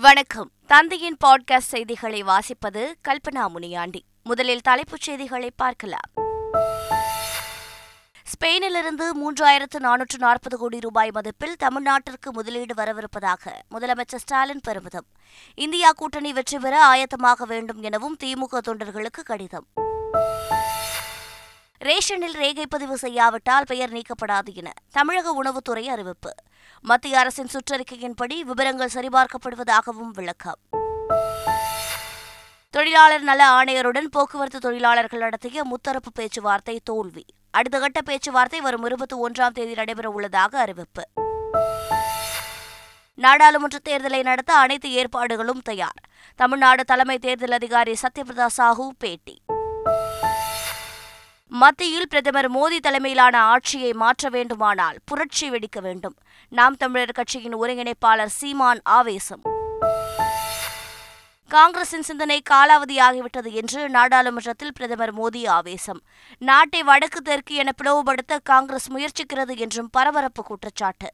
வணக்கம். தந்தையின் பாட்காஸ்ட் செய்திகளை வாசிப்பது கல்பனா முனியாண்டி. முதலில் தலைப்புச் செய்திகளை பார்க்கலாம். ஸ்பெயினிலிருந்து மூன்றாயிரத்து நானூற்று நாற்பது கோடி ரூபாய் மதிப்பில் தமிழ்நாட்டிற்கு முதலீடு வரவிருப்பதாக முதலமைச்சர் ஸ்டாலின் பெருமிதம். இந்தியா கூட்டணி வெற்றி பெற ஆயத்தமாக வேண்டும் எனவும் திமுக தொண்டர்களுக்கு கடிதம். ரேஷனில் ரேகை பதிவு செய்யாவிட்டால் பெயர் நீக்கப்படாது என தமிழக உணவுத்துறை அறிவிப்பு. மத்திய அரசின் சுற்றறிக்கையின்படி விவரங்கள் சரிபார்க்கப்படுவதாகவும் விளக்கம். தொழிலாளர் நல ஆணையருடன் போக்குவரத்து தொழிலாளர்கள் நடத்திய முத்தரப்பு பேச்சுவார்த்தை தோல்வி. அடுத்த கட்ட பேச்சுவார்த்தை வரும் இருபத்தி ஒன்றாம் தேதி நடைபெற உள்ளதாக அறிவிப்பு. நாடாளுமன்ற தேர்தலை நடத்த அனைத்து ஏற்பாடுகளும் தயார். தமிழ்நாடு தலைமை தேர்தல் அதிகாரி சத்யபிரதா சாஹூ பேட்டி. மத்தியில் பிரதமர் மோடி தலைமையிலான ஆட்சியை மாற்ற வேண்டுமானால் புரட்சி வெடிக்க வேண்டும். நாம் தமிழர் கட்சியின் ஒருங்கிணைப்பாளர் சீமான் ஆவேசம். காங்கிரசின் சிந்தனை காலாவதியாகிவிட்டது என்று நாடாளுமன்றத்தில் பிரதமர் மோடி ஆவேசம். நாட்டை வடக்கு தெற்கு என பிளவுபடுத்த காங்கிரஸ் முயற்சிக்கிறது என்றும் பரபரப்பு குற்றச்சாட்டு.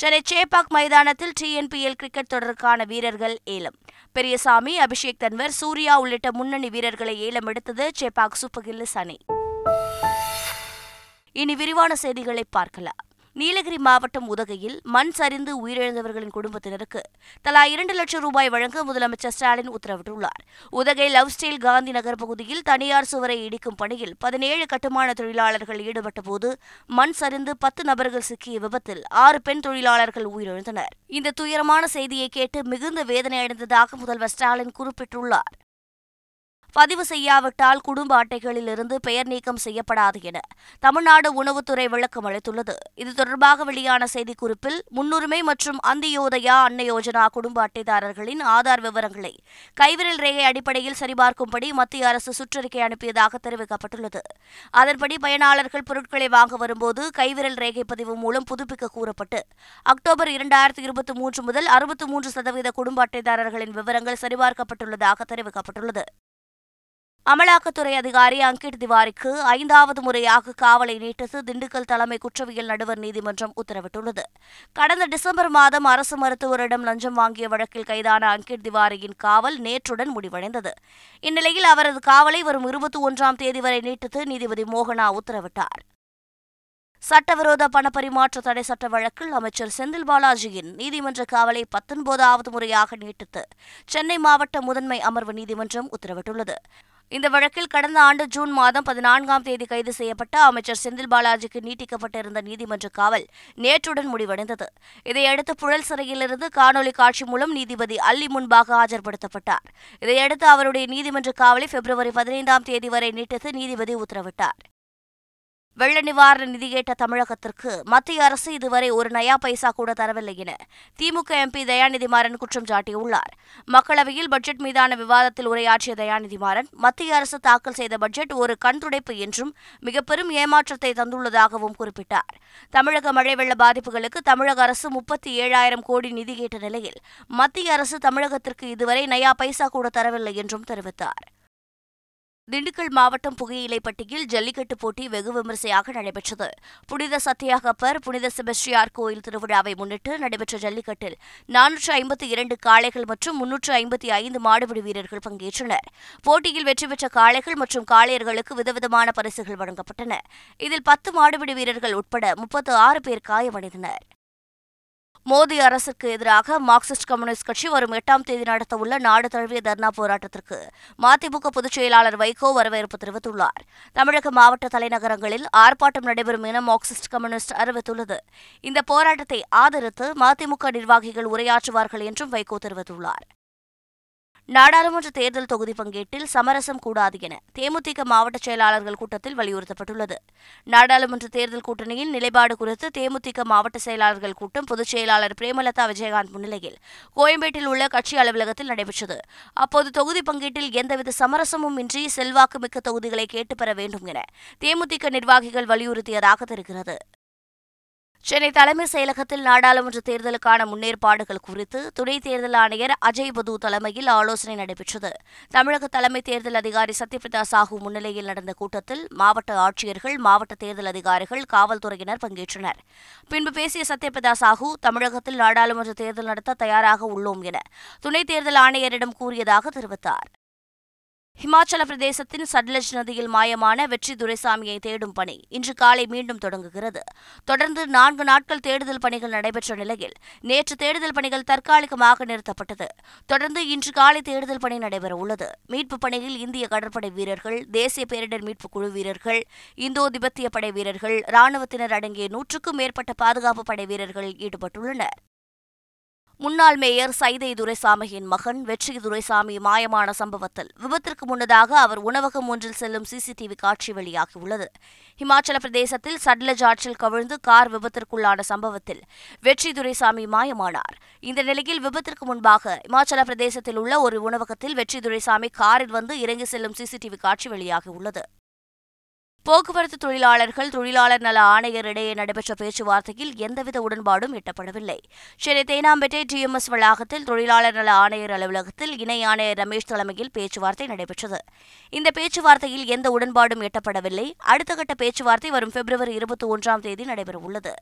சென்னை சேப்பாக் மைதானத்தில் டிஎன்பிஎல் கிரிக்கெட் தொடருக்கான வீரர்கள் ஏலம். பெரியசாமி அபிஷேக் தன்வர் சூர்யா உள்ளிட்ட முன்னணி வீரர்களை ஏலம் எடுத்தது சேப்பாக் சூப்பர் கில்லிஸ் அணி. இனி விரிவான செய்திகளை பார்க்கலாம். நீலகிரி மாவட்டம் உதகையில் மண் சரிந்து உயிரிழந்தவர்களின் குடும்பத்தினருக்கு தலா இரண்டு லட்சம் ரூபாய் வழங்க முதலமைச்சர் ஸ்டாலின் உத்தரவிட்டுள்ளார். உதகை லவ் ஸ்டீல் காந்தி நகர் பகுதியில் தனியார் சுவரை இடிக்கும் பணியில் பதினேழு கட்டுமான தொழிலாளர்கள் ஈடுபட்டபோது மண் சரிந்து பத்து நபர்கள் சிக்கிய விபத்தில் ஆறு பெண் தொழிலாளர்கள் உயிரிழந்தனர். இந்த துயரமான செய்தியை கேட்டு மிகுந்த வேதனை அடைந்ததாக முதல்வர் ஸ்டாலின் குறிப்பிட்டுள்ளார். பதிவு செய்யாவிட்டால் குடும்ப அட்டைகளில் இருந்து பெயர் நீக்கம் செய்யப்படாது என தமிழ்நாடு உணவுத்துறை விளக்கம் அளித்துள்ளது. இது தொடர்பாக வெளியான செய்திக்குறிப்பில் முன்னுரிமை மற்றும் அந்தியோதயா அன்ன யோஜனா குடும்ப அட்டைதாரர்களின் ஆதார் விவரங்களை கைவிரல் ரேகை அடிப்படையில் சரிபார்க்கும்படி மத்திய அரசு சுற்றறிக்கை அனுப்பியதாக தெரிவிக்கப்பட்டுள்ளது. அதன்படி பயனாளர்கள் பொருட்களை வாங்க வரும்போது கைவிரல் ரேகை பதிவு மூலம் புதுப்பிக்க கூறப்பட்டு அக்டோபர் இரண்டாயிரத்தி இருபத்தி மூன்று முதல் அறுபத்தி மூன்று சதவீத குடும்ப அட்டைதாரர்களின் விவரங்கள் சரிபார்க்கப்பட்டுள்ளதாக தெரிவிக்கப்பட்டுள்ளது. அமலாக்கத்துறை அதிகாரி அங்கிட் திவாரிக்கு ஐந்தாவது முறையாக காவலை நீட்டித்து திண்டுக்கல் தலைமை குற்றவியல் நடுவர் நீதிமன்றம் உத்தரவிட்டுள்ளது. கடந்த டிசம்பர் மாதம் அரசு மருத்துவரிடம் லஞ்சம் வாங்கிய வழக்கில் கைதான அங்கிட் திவாரியின் காவல் நேற்றுடன் முடிவடைந்தது. இந்நிலையில் அவரது காவலை வரும் இருபத்தி ஒன்றாம் தேதி வரை நீட்டித்து நீதிபதி மோகனா உத்தரவிட்டார். சட்டவிரோத பணப்பரிமாற்ற தடை சட்ட வழக்கில் அமைச்சர் செந்தில் பாலாஜியின் நீதிமன்ற காவலை பத்தொன்பதாவது முறையாக நீட்டித்து சென்னை மாவட்ட முதன்மை அமர்வு நீதிமன்றம் உத்தரவிட்டுள்ளது. இந்த வழக்கில் கடந்த ஆண்டு ஜூன் மாதம் பதினான்காம் தேதி கைது செய்யப்பட்ட அமைச்சர் செந்தில் பாலாஜிக்கு நீட்டிக்கப்பட்டிருந்த நீதிமன்ற காவல் நேற்றுடன் முடிவடைந்தது. இதையடுத்து புழல் சிறையிலிருந்து காணொலி காட்சி மூலம் நீதிபதி அல்லி முன்பாக ஆஜர்படுத்தப்பட்டார். இதையடுத்து அவருடைய நீதிமன்ற காவலை பிப்ரவரி பதினைந்தாம் தேதி வரை நீட்டித்து நீதிபதி உத்தரவிட்டார். வெள்ள நிவாரண நிதி கேட்ட தமிழகத்திற்கு மத்திய அரசு இதுவரை ஒரு நயா பைசா கூட தரவில்லை என திமுக எம்பி தயாநிதி மாறன் குற்றம் சாட்டியுள்ளார். மக்களவையில் பட்ஜெட் மீதான விவாதத்தில் உரையாற்றிய தயாநிதி மாறன் மத்திய அரசு தாக்கல் செய்த பட்ஜெட் ஒரு கண்துடைப்பு என்றும் மிக பெரும் ஏமாற்றத்தை தந்துள்ளதாகவும் குறிப்பிட்டார். தமிழக மழை வெள்ள பாதிப்புகளுக்கு தமிழக அரசு முப்பத்தி ஏழாயிரம் கோடி நிதி கேட்ட நிலையில் மத்திய அரசு தமிழகத்திற்கு இதுவரை நயா பைசா கூட தரவில்லை என்றும் தெரிவித்தார். திண்டுக்கல் மாவட்டம் புகையிலைப்பட்டியில் ஜல்லிக்கட்டு போட்டி வெகு விமரிசையாக நடைபெற்றது. புனித சத்தியாகப்பர் புனித செபஸ்டியார் கோயில் திருவிழாவை முன்னிட்டு நடைபெற்ற ஜல்லிக்கட்டில் நானூற்று ஐம்பத்தி இரண்டு காளைகள் மற்றும் முன்னூற்று ஐம்பத்தி ஐந்து மாடுபிடி வீரர்கள் பங்கேற்றனர். போட்டியில் வெற்றி பெற்ற காளைகள் மற்றும் காளையர்களுக்கு விதவிதமான பரிசுகள் வழங்கப்பட்டன. இதில் பத்து மாடுபிடி வீரர்கள் உட்பட முப்பத்து ஆறு பேர் காயமடைந்தனர். மோடி அரசுக்கு எதிராக மார்க்சிஸ்ட் கம்யூனிஸ்ட் கட்சி வரும் எட்டாம் தேதி நடத்தவுள்ள நாடு தழுவிய தர்ணா போராட்டத்திற்கு மதிமுக பொதுச் செயலாளர் வைகோ வரவேற்பு தெரிவித்துள்ளார். தமிழக மாவட்ட தலைநகரங்களில் ஆர்ப்பாட்டம் நடைபெறும் என மார்க்சிஸ்ட் கம்யூனிஸ்ட் அறிவித்துள்ளது. இந்த போராட்டத்தை ஆதரித்து மதிமுக நிர்வாகிகள் உரையாற்றுவார்கள் என்றும் வைகோ தெரிவித்துள்ளார். நாடாளுமன்ற தேர்தல் தொகுதி பங்கீட்டில் சமரசம் கூடாது என தேமுதிக மாவட்ட செயலாளர்கள் கூட்டத்தில் வலியுறுத்தப்பட்டுள்ளது. நாடாளுமன்ற தேர்தல் கூட்டணியின் நிலைப்பாடு குறித்து தேமுதிக மாவட்ட செயலாளர்கள் கூட்டம் பொதுச் செயலாளர் பிரேமலதா விஜயகாந்த் முன்னிலையில் கோயம்பேட்டில் உள்ள கட்சி அலுவலகத்தில் நடைபெற்றது. அப்போது தொகுதி பங்கீட்டில் எந்தவித சமரசமும் இன்றி செல்வாக்குமிக்க தொகுதிகளை கேட்டுப்பெற வேண்டும் என தேமுதிக நிர்வாகிகள் வலியுறுத்தியதாக தெரிகிறது. சென்னை தலைமைச் செயலகத்தில் நாடாளுமன்ற தேர்தலுக்கான முன்னேற்பாடுகள் குறித்து துணை தேர்தல் ஆணையர் அஜய் பது தலைமையில் ஆலோசனை நடைபெற்றது. தமிழக தலைமை தேர்தல் அதிகாரி சத்யபிரதா சாஹூ முன்னிலையில் நடந்த கூட்டத்தில் மாவட்ட ஆட்சியர்கள் மாவட்ட தேர்தல் அதிகாரிகள் காவல்துறையினர் பங்கேற்றனர். பின்பு பேசிய சத்யபிரதா சாஹூ தமிழகத்தில் நாடாளுமன்ற தேர்தல் நடத்த தயாராக உள்ளோம் என துணை தேர்தல் ஆணையரிடம் கூறியதாக தெரிவித்தார். ஹிமாச்சல பிரதேசத்தின் சட்லஜ் நதியில் மாயமான வெற்றி துரைசாமியை தேடும் பணி இன்று காலை மீண்டும் தொடங்குகிறது. தொடர்ந்து நான்கு நாட்கள் தேடுதல் பணிகள் நடைபெற்ற நிலையில் நேற்று தேடுதல் பணிகள் தற்காலிகமாக நிறுத்தப்பட்டது. தொடர்ந்து இன்று காலை தேடுதல் பணி நடைபெறவுள்ளது. மீட்புப் பணியில் இந்திய கடற்படை வீரர்கள் தேசிய பேரிடர் மீட்புக் குழு வீரர்கள் இந்தோ திபெத்திய படை வீரர்கள் ராணுவத்தினர் அடங்கிய நூற்றுக்கும் மேற்பட்ட பாதுகாப்பு படை வீரர்கள் ஈடுபட்டுள்ளனர். முன்னாள் மேயர் சைதை துரைசாமியின் மகன் வெற்றி துரைசாமி மாயமான சம்பவத்தில் விபத்திற்கு முன்னதாக அவர் உணவகம் ஒன்றில் செல்லும் சிசிடிவி காட்சி வெளியாகியுள்ளது. இமாச்சல பிரதேசத்தில் சட்லஜ் ஆற்றில் கவிழ்ந்து கார் விபத்திற்குள்ளான சம்பவத்தில் வெற்றி துரைசாமி மாயமானார். இந்த நிலையில் விபத்திற்கு முன்பாக இமாச்சல பிரதேசத்தில் உள்ள ஒரு உணவகத்தில் வெற்றி துரைசாமி காரில் வந்து இறங்கி செல்லும் சிசிடிவி காட்சி வெளியாகியுள்ளது. போக்குவரத்து தொழிலாளர்கள் தொழிலாளர் நல ஆணையர் இடையே நடைபெற்ற பேச்சுவார்த்தையில் எந்தவித உடன்பாடும் எட்டப்படவில்லை. சென்னை தேனாம்பேட்டை டிஎம்எஸ் வளாகத்தில் தொழிலாளர் நல ஆணையர் அலுவலகத்தில் இணை ஆணையர் ரமேஷ் தலைமையில் பேச்சுவார்த்தை நடைபெற்றது. இந்த பேச்சுவார்த்தையில் எந்த உடன்பாடும் எட்டப்படவில்லை. அடுத்த கட்ட பேச்சுவார்த்தை வரும் பிப்ரவரி இருபத்தி ஒன்றாம் தேதி நடைபெறவுள்ளது.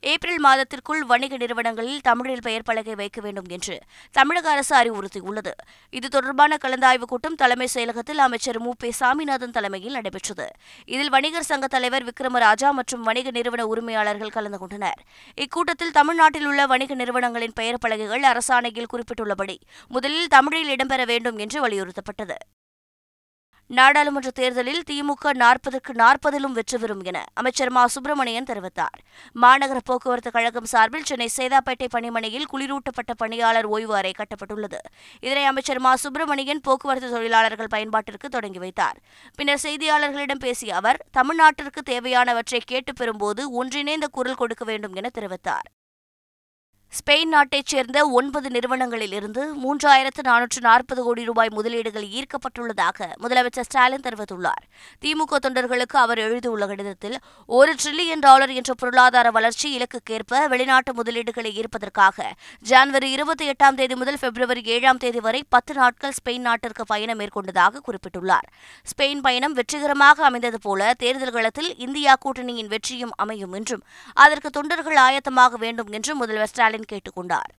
ஏப்ரல் மாதத்திற்குள் வணிக நிறுவனங்களில் தமிழில் பெயர் பலகை வைக்க வேண்டும் என்று தமிழக அரசு அறிவுறுத்தியுள்ளது. இது தொடர்பான கலந்தாய்வுக் கூட்டம் தலைமைச் செயலகத்தில் அமைச்சர் மு. பி. சாமிநாதன் தலைமையில் நடைபெற்றது. இதில் வணிகர் சங்க தலைவர் விக்ரமராஜா மற்றும் வணிக நிறுவன உரிமையாளர்கள் கலந்து கொண்டனர். இக்கூட்டத்தில் தமிழ்நாட்டில் உள்ள வணிக நிறுவனங்களின் பெயர் பலகைகள் அரசாணையில் குறிப்பிட்டுள்ளபடி முதலில் தமிழில் இடம்பெற வேண்டும் என்று வலியுறுத்தப்பட்டது. நாடாளுமன்ற தேர்தலில் திமுக நாற்பதுக்கு நாற்பதிலும் வெற்றி பெறும் என அமைச்சர் மா. சுப்பிரமணியன் தெரிவித்தார். மாநகர போக்குவரத்து கழகம் சார்பில் சென்னை சேதாப்பேட்டை பணிமனையில் குளிரூட்டப்பட்ட பணியாளர் ஓய்வு அறை கட்டப்பட்டுள்ளது. இதனை அமைச்சர் மா. சுப்பிரமணியன் போக்குவரத்து தொழிலாளர்கள் பயன்பாட்டிற்கு தொடங்கி வைத்தார். பின்னர் செய்தியாளர்களிடம் பேசிய அவர் தமிழ்நாட்டிற்கு தேவையானவற்றை கேட்டு பெறும்போது ஒன்றிணைந்த குரல் கொடுக்க வேண்டும் என தெரிவித்தார். ஸ்பெயின் நாட்டைச் சேர்ந்த ஒன்பது நிறுவனங்களில் இருந்து மூன்றாயிரத்து நானூற்று நாற்பது கோடி ரூபாய் முதலீடுகள் ஈர்க்கப்பட்டுள்ளதாக முதலமைச்சர் ஸ்டாலின் தெரிவித்துள்ளார். திமுக தொண்டர்களுக்கு அவர் எழுதியுள்ள கடிதத்தில் ஒரு டிரில்லியன் டாலர் என்ற பொருளாதார வளர்ச்சி இலக்குக்கேற்ப வெளிநாட்டு முதலீடுகளை ஈர்ப்பதற்காக ஜனவரி இருபத்தி எட்டாம் தேதி முதல் பிப்ரவரி ஏழாம் தேதி வரை பத்து நாட்கள் ஸ்பெயின் நாட்டிற்கு பயணம் மேற்கொண்டதாக குறிப்பிட்டுள்ளார். ஸ்பெயின் பயணம் வெற்றிகரமாக அமைந்தது போல தேர்தல் களத்தில் இந்தியா கூட்டணியின் வெற்றியும் அமையும் என்றும் அதற்கு தொண்டர்கள் ஆயத்தமாக வேண்டும் என்றும் முதல்வர் ஸ்டாலின் ஸ்டாலின் கேட்டுக்கொண்டார்.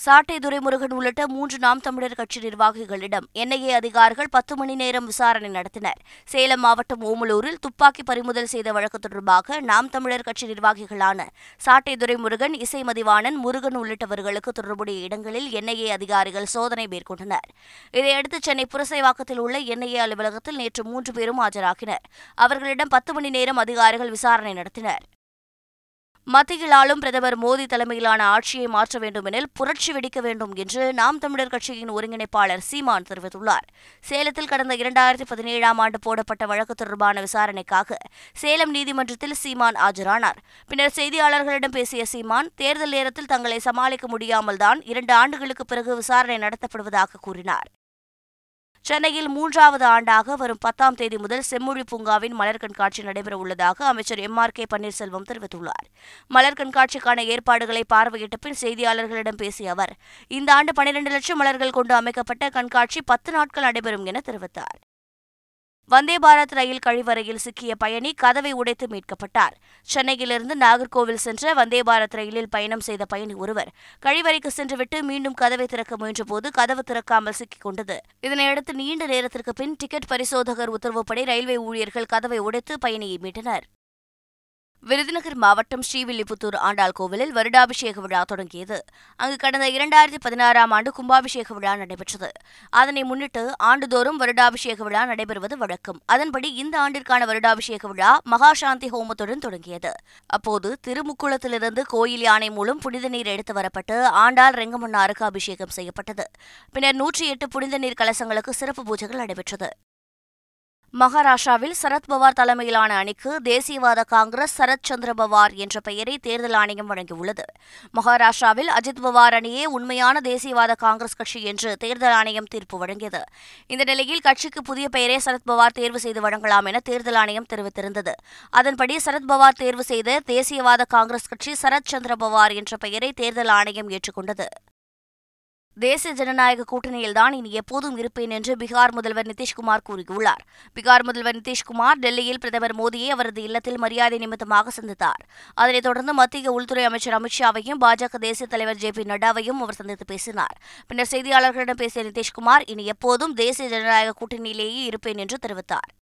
சாட்டை துரைமுருகன் உள்ளிட்ட மூன்று நாம் தமிழர் கட்சி நிர்வாகிகளிடம் என்ஐஏ அதிகாரிகள் பத்து மணி நேரம் விசாரணை நடத்தினர். சேலம் மாவட்டம் ஓமலூரில் துப்பாக்கி பறிமுதல் செய்த வழக்கு தொடர்பாக நாம் தமிழர் கட்சி நிர்வாகிகளான சாட்டை துரைமுருகன் இசை மதிவாணன் முருகன் உள்ளிட்டவர்களுக்கு தொடர்புடைய இடங்களில் என்ஐஏ அதிகாரிகள் சோதனை மேற்கொண்டனர். இதையடுத்து சென்னை புரசைவாக்கத்தில் உள்ள என்ஐஏ அலுவலகத்தில் நேற்று மூன்று பேரும் ஆஜராகினர். அவர்களிடம் பத்து மணி நேரம் அதிகாரிகள் விசாரணை நடத்தினர். மத்தியில் ஆளும் பிரதமர் மோடி தலைமையிலான ஆட்சியை மாற்ற வேண்டுமெனில் புரட்சி வெடிக்க வேண்டும் என்று நாம் தமிழர் கட்சியின் ஒருங்கிணைப்பாளர் சீமான் தெரிவித்துள்ளார். சேலத்தில் கடந்த இரண்டாயிரத்தி பதினேழாம் ஆண்டு போடப்பட்ட வழக்கு தொடர்பான விசாரணைக்காக சேலம் நீதிமன்றத்தில் சீமான் ஆஜரானார். பின்னர் செய்தியாளர்களிடம் பேசிய சீமான் தேர்தல் நேரத்தில் தங்களை சமாளிக்க முடியாமல்தான் இரண்டு ஆண்டுகளுக்கு பிறகு விசாரணை நடத்தப்படுவதாக கூறினார். சென்னையில் மூன்றாவது ஆண்டாக வரும் பத்தாம் தேதி முதல் செம்மொழி பூங்காவின் மலர் கண்காட்சி நடைபெற உள்ளதாக அமைச்சர் எம் ஆர் கே பன்னீர்செல்வம் தெரிவித்துள்ளார். மலர் கண்காட்சிக்கான ஏற்பாடுகளை பார்வையிட்ட பின் செய்தியாளர்களிடம் பேசிய அவர் இந்த ஆண்டு பனிரெண்டு லட்சம் மலர்கள் கொண்டு அமைக்கப்பட்ட கண்காட்சி பத்து நாட்கள் நடைபெறும் என தெரிவித்தார். வந்தே பாரத் ரயில் கழிவறையில் சிக்கிய பயணி கதவை உடைத்து மீட்கப்பட்டார். சென்னையிலிருந்து நாகர்கோவில் சென்ற வந்தே பாரத் ரயிலில் பயணம் செய்த பயணி ஒருவர் கழிவறைக்கு சென்றுவிட்டு மீண்டும் கதவை திறக்க முயன்றபோது கதவு திறக்காமல் சிக்கிக் கொண்டது இதனையடுத்து நீண்ட நேரத்திற்கு பின் டிக்கெட் பரிசோதகர் உத்தரவுப்படி ரயில்வே ஊழியர்கள் கதவை உடைத்து பயணியை மீட்டனர். விருதுநகர் மாவட்டம் ஸ்ரீவில்லிபுத்தூர் ஆண்டாள் கோவிலில் வருடாபிஷேக விழா தொடங்கியது. அங்கு கடந்த இரண்டாயிரத்தி பதினாறாம் ஆண்டு கும்பாபிஷேக விழா நடைபெற்றது. அதனை முன்னிட்டு ஆண்டுதோறும் வருடாபிஷேக விழா நடைபெறுவது வழக்கம். அதன்படி இந்த ஆண்டிற்கான வருடாபிஷேக விழா மகாசாந்தி ஹோமத்துடன் தொடங்கியது. அப்போது திருமுக்குளத்திலிருந்து கோயில் யானை மூலம் புனித நீர் எடுத்து வரப்பட்டு ஆண்டாள் ரெங்கமன்னாருக்கு அபிஷேகம் செய்யப்பட்டது. பின்னர் நூற்றி எட்டு புனித நீர் கலசங்களுக்கு சிறப்பு பூஜைகள் நடைபெற்றது. மகாராஷ்டிராவில் சரத்பவார் தலைமையிலான அணிக்கு தேசியவாத காங்கிரஸ் சரத் சந்திர பவார் என்ற பெயரை தேர்தல் ஆணையம் வழங்கியுள்ளது. மகாராஷ்டிராவில் அஜித் பவார் அணியே உண்மையான தேசியவாத காங்கிரஸ் கட்சி என்று தேர்தல் ஆணையம் தீர்ப்பு வழங்கியது. இந்த நிலையில் கட்சிக்கு புதிய பெயரை சரத்பவார் தேர்வு செய்து வழங்கலாம் என தேர்தல் ஆணையம் தெரிவித்திருந்தது. அதன்படி சரத்பவார் தேர்வு செய்த தேசியவாத காங்கிரஸ் கட்சி சரத் சந்திர பவார் என்ற பெயரை தேர்தல் ஆணையம் ஏற்றுக்கொண்டது. தேசிய ஜனநாயக கூட்டணியில்தான் இனி எப்போதும் இருப்பேன் என்று பீகார் முதல்வர் நிதிஷ்குமார் கூறியுள்ளார். பீகார் முதல்வர் நிதிஷ்குமார் டெல்லியில் பிரதமர் மோடியை அவரது இல்லத்தில் மரியாதை நிமித்தமாக சந்தித்தார். அதனைத் தொடர்ந்து மத்திய உள்துறை அமைச்சர் அமித்ஷாவையும் பாஜக தேசிய தலைவர் ஜே பி நட்டாவையும் அவர் சந்தித்து பேசினார். பின்னர் செய்தியாளர்களிடம் பேசிய நிதிஷ்குமார் இனி எப்போதும் தேசிய ஜனநாயக கூட்டணியிலேயே இருப்பேன் என்று தெரிவித்தார்.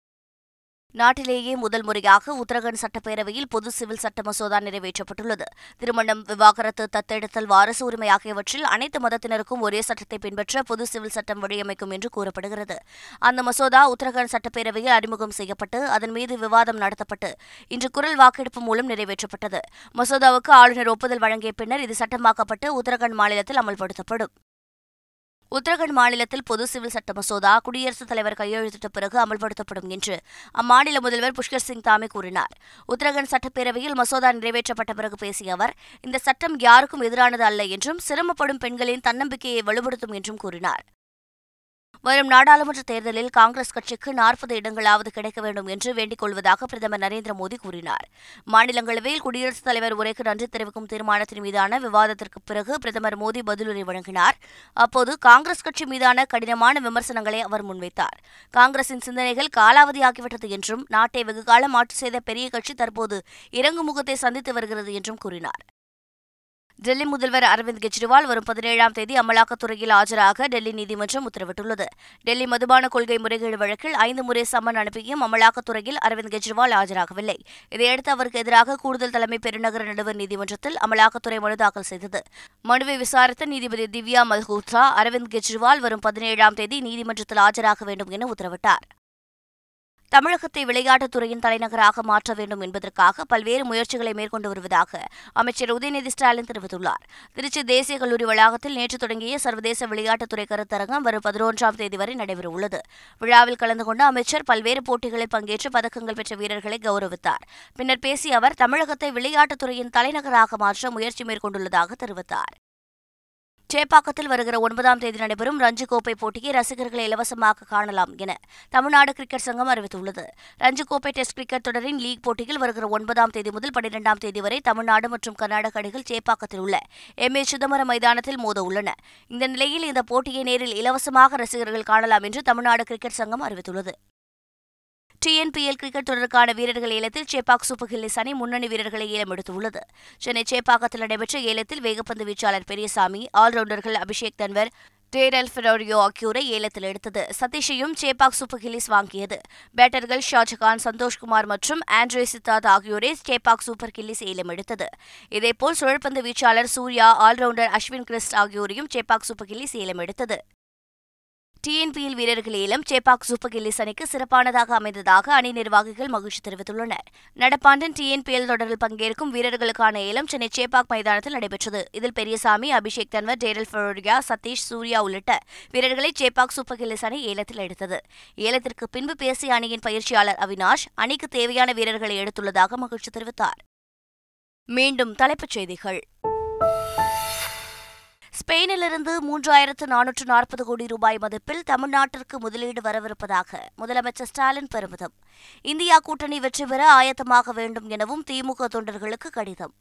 நாட்டிலேயே முதல் முறையாக உத்தரகாண்ட் சட்டப்பேரவையில் பொது சிவில் சட்ட மசோதா நிறைவேற்றப்பட்டுள்ளது. திருமணம் விவாகரத்து தத்தெடுத்தல் வாரசு உரிமை ஆகியவற்றில் அனைத்து மதத்தினருக்கும் ஒரே சட்டத்தை பின்பற்ற பொது சிவில் சட்டம் வழியமைக்கும் என்று கூறப்படுகிறது. அந்த மசோதா உத்தரகாண்ட் சட்டப்பேரவையில் அறிமுகம் செய்யப்பட்டு அதன் மீது விவாதம் நடத்தப்பட்டு இன்று குரல் வாக்கெடுப்பு மூலம் நிறைவேற்றப்பட்டது. மசோதாவுக்கு ஆளுநர் ஒப்புதல் வழங்கிய பின்னர் இது சட்டமாக்கப்பட்டு உத்தரகண்ட் மாநிலத்தில் அமல்படுத்தப்படும். உத்தரகண்ட் மாநிலத்தில் பொது சிவில் சட்ட மசோதா குடியரசுத் தலைவர் கையெழுத்திட்ட பிறகு அமல்படுத்தப்படும் என்று அம்மாநில முதல்வர் புஷ்கர் சிங் தாமே கூறினார். உத்தரகண்ட் சட்டப்பேரவையில் மசோதா நிறைவேற்றப்பட்ட பிறகு பேசிய அவர் இந்த சட்டம் யாருக்கும் எதிரானது அல்ல என்றும் சிரமப்படும் பெண்களின் தன்னம்பிக்கையை வலுப்படுத்தும் என்றும் கூறினார். வரும் நாடாளுமன்ற தேர்தலில் காங்கிரஸ் கட்சிக்கு நாற்பது இடங்களாவது கிடைக்க வேண்டும் என்று வேண்டிக் கொள்வதாக பிரதமர் நரேந்திர மோடி கூறினார். மாநிலங்களவையில் குடியரசுத் தலைவர் உரைக்கு நன்றி தெரிவிக்கும் தீர்மானத்தின் மீதான விவாதத்திற்கு பிறகு பிரதமர் மோடி பதிலுரை வழங்கினார். அப்போது காங்கிரஸ் கட்சி மீதான கடினமான விமர்சனங்களை அவர் முன்வைத்தார். காங்கிரசின் சிந்தனைகள் காலாவதியாகிவிட்டது என்றும் நாட்டை வெகுகாலம் ஆட்சி செய்த பெரிய கட்சி தற்போது இறங்கு முகத்தை சந்தித்து வருகிறது என்றும் கூறினார். டெல்லி முதல்வர் அரவிந்த் கெஜ்ரிவால் வரும் பதினேழாம் தேதி அமலாக்கத்துறையில் ஆஜராக டெல்லி நீதிமன்றம் உத்தரவிட்டுள்ளது. டெல்லி மதுபான கொள்கை முறைகேடு வழக்கில் ஐந்து முறை சம்மன் அனுப்பியும் அமலாக்கத்துறையில் அரவிந்த் கெஜ்ரிவால் ஆஜராகவில்லை. இதையடுத்து அவருக்கு எதிராக கூடுதல் தலைமை பெருநகர நடுவர் நீதிமன்றத்தில் அமலாக்கத்துறை மனு தாக்கல் செய்தது. மனுவை விசாரித்த நீதிபதி திவ்யா மல்ஹோத்ரா அரவிந்த் கெஜ்ரிவால் வரும் பதினேழாம் தேதி நீதிமன்றத்தில் ஆஜராக வேண்டும் என உத்தரவிட்டார். தமிழகத்தை விளையாட்டுத்துறையின் தலைநகராக மாற்ற வேண்டும் என்பதற்காக பல்வேறு முயற்சிகளை மேற்கொண்டு வருவதாக அமைச்சர் உதயநிதி ஸ்டாலின் தெரிவித்துள்ளார். திருச்சி தேசிய கல்லூரி வளாகத்தில் நேற்று தொடங்கிய சர்வதேச விளையாட்டுத்துறை கருத்தரங்கம் வரும் பதினொன்றாம் தேதி வரை நடைபெறவுள்ளது. விழாவில் கலந்து கொண்ட அமைச்சர் பல்வேறு போட்டிகளில் பங்கேற்று பதக்கங்கள் பெற்ற வீரர்களை கௌரவித்தார். பின்னர் பேசிய அவர் தமிழகத்தை விளையாட்டுத்துறையின் தலைநகராக மாற்ற முயற்சி மேற்கொண்டுள்ளதாக தெரிவித்தார். சேப்பாக்கத்தில் வருகிற ஒன்பதாம் தேதி நடைபெறும் ரஞ்சி கோப்பை போட்டியை ரசிகர்களை இலவசமாக காணலாம் என தமிழ்நாடு கிரிக்கெட் சங்கம் அறிவித்துள்ளது. ரஞ்சி கோப்பை டெஸ்ட் கிரிக்கெட் தொடரின் லீக் போட்டியில் வருகிற ஒன்பதாம் தேதி முதல் பனிரெண்டாம் தேதி வரை தமிழ்நாடு மற்றும் கர்நாடக அணிகள் சேப்பாக்கத்தில் உள்ள எம் ஏ சிதம்பரம் மைதானத்தில் மோத உள்ளன இந்த நிலையில் இந்த போட்டியை நேரில் இலவசமாக ரசிகர்கள் காணலாம் என்று தமிழ்நாடு கிரிக்கெட் சங்கம் அறிவித்துள்ளது. டிஎன்பிஎல் கிரிக்கெட் தொடருக்கான வீரர்கள் ஏலத்தில் சேப்பாக் சூப்பர் ஹில்லிஸ் அணி முன்னணி வீரர்களை ஏலம் எடுத்துள்ளது. சென்னை சேப்பாக்கத்தில் நடைபெற்ற ஏலத்தில் வேகப்பந்து வீச்சாளர் பெரியசாமி ஆல்ரவுண்டர்கள் அபிஷேக் தன்வர் டேரல் ஃபெரோரியோ ஆகியோரை ஏலத்தில் எடுத்தது. சதீஷையும் சேப்பாக் சூப்பர் ஹில்லிஸ் வாங்கியது. பேட்டர்கள் ஷாஜகான் சந்தோஷ்குமார் மற்றும் ஆண்ட்ரே சித்தார்த் ஆகியோரை சேப்பாக் சூப்பர் கில்லிஸ் ஏலம் எடுத்தது. இதேபோல் சுழற்பந்து வீச்சாளர் சூர்யா ஆல்ரவுண்டர் அஸ்வின் கிறிஸ்ட் ஆகியோரையும் சேப்பாக் சூப்பர் கில்லிஸ் ஏலம் எடுத்தது. டிஎன்பிஎல் வீரர்கள் ஏலம் சேப்பாக் சூப்பர் கில்லிஸ் அணிக்கு சிறப்பானதாக அமைந்ததாக அணி நிர்வாகிகள் மகிழ்ச்சி தெரிவித்துள்ளனர். நடப்பாண்டின் டிஎன்பிஎல் தொடரில் பங்கேற்கும் வீரர்களுக்கான ஏலம் சென்னை சேப்பாக் மைதானத்தில் நடைபெற்றது. இதில் பெரியசாமி அபிஷேக் தன்வர் டேரல் ஃபரோரியா சதீஷ் சூர்யா உள்ளிட்ட வீரர்களை சேப்பாக் சூப்பர் கில்லிஸ் அணி ஏலத்தில் எடுத்தது. ஏலத்திற்கு பின்பு பேசிய அணியின் பயிற்சியாளர் அவினாஷ் அணிக்கு தேவையான வீரர்களை எடுத்துள்ளதாக மகிழ்ச்சி தெரிவித்தார். மீண்டும் தலைப்புச் செய்திகள். ஸ்பெயினிலிருந்து மூன்றாயிரத்து நானூற்று நாற்பது கோடி ரூபாய் மதிப்பில் தமிழ்நாட்டிற்கு முதலீடு வரவிருப்பதாக முதலமைச்சர் ஸ்டாலின் பெருமிதம். இந்தியா கூட்டணி வெற்றி பெற ஆயத்தமாக வேண்டும் எனவும் திமுக தொண்டர்களுக்கு கடிதம்.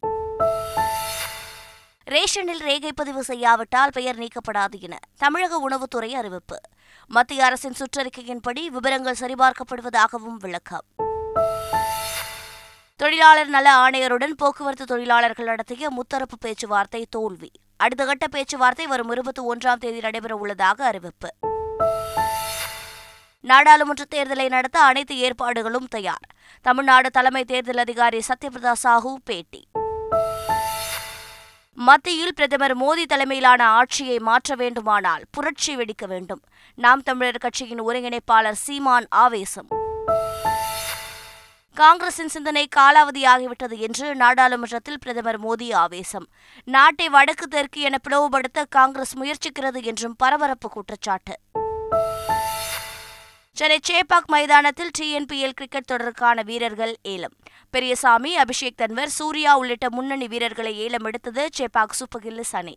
ரேஷனில் ரேகை பதிவு செய்யாவிட்டால் பெயர் நீக்கப்படாது என தமிழக உணவுத்துறை அறிவிப்பு. மத்திய அரசின் சுற்றறிக்கையின்படி விவரங்கள் சரிபார்க்கப்படுவதாகவும் விளக்கம். தொழிலாளர் நல ஆணையருடன் போக்குவரத்து தொழிலாளர்கள் நடத்திய முத்தரப்பு பேச்சுவார்த்தை தோல்வி. அடுத்த கட்ட பேச்சுவார்த்தை வரும் இருபத்தி ஒன்றாம் தேதி நடைபெற உள்ளதாக அறிவிப்பு. நாடாளுமன்ற தேர்தலை நடத்த அனைத்து ஏற்பாடுகளும் தயார். தமிழ்நாடு தலைமை தேர்தல் அதிகாரி சத்யபிரதா சாஹூ பேட்டி. மத்தியில் பிரதமர் மோடி தலைமையிலான ஆட்சியை மாற்ற வேண்டுமானால் புரட்சி வெடிக்க வேண்டும். நாம் தமிழர் கட்சியின் ஒருங்கிணைப்பாளர் சீமான் ஆவேசம். காங்கிரசின் சிந்தனை காலாவதியாகிவிட்டது என்று நாடாளுமன்றத்தில் பிரதமர் மோடி ஆவேசம். நாட்டை வடக்கு தெற்கு என பிளவுபடுத்த காங்கிரஸ் முயற்சிக்கிறது என்றும் பரபரப்பு குற்றச்சாட்டு. சென்னை சேப்பாக் மைதானத்தில் டிஎன்பிஎல் கிரிக்கெட் தொடருக்கான வீரர்கள் ஏலம். பெரியசாமி அபிஷேக் தன்வர் சூர்யா உள்ளிட்ட முன்னணி வீரர்களை ஏலம் எடுத்தது சேப்பாக் சூப்பர் கில்லிஸ் அணி.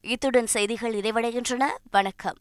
இத்துடன் செய்திகள் நிறைவடைகின்றன. வணக்கம்.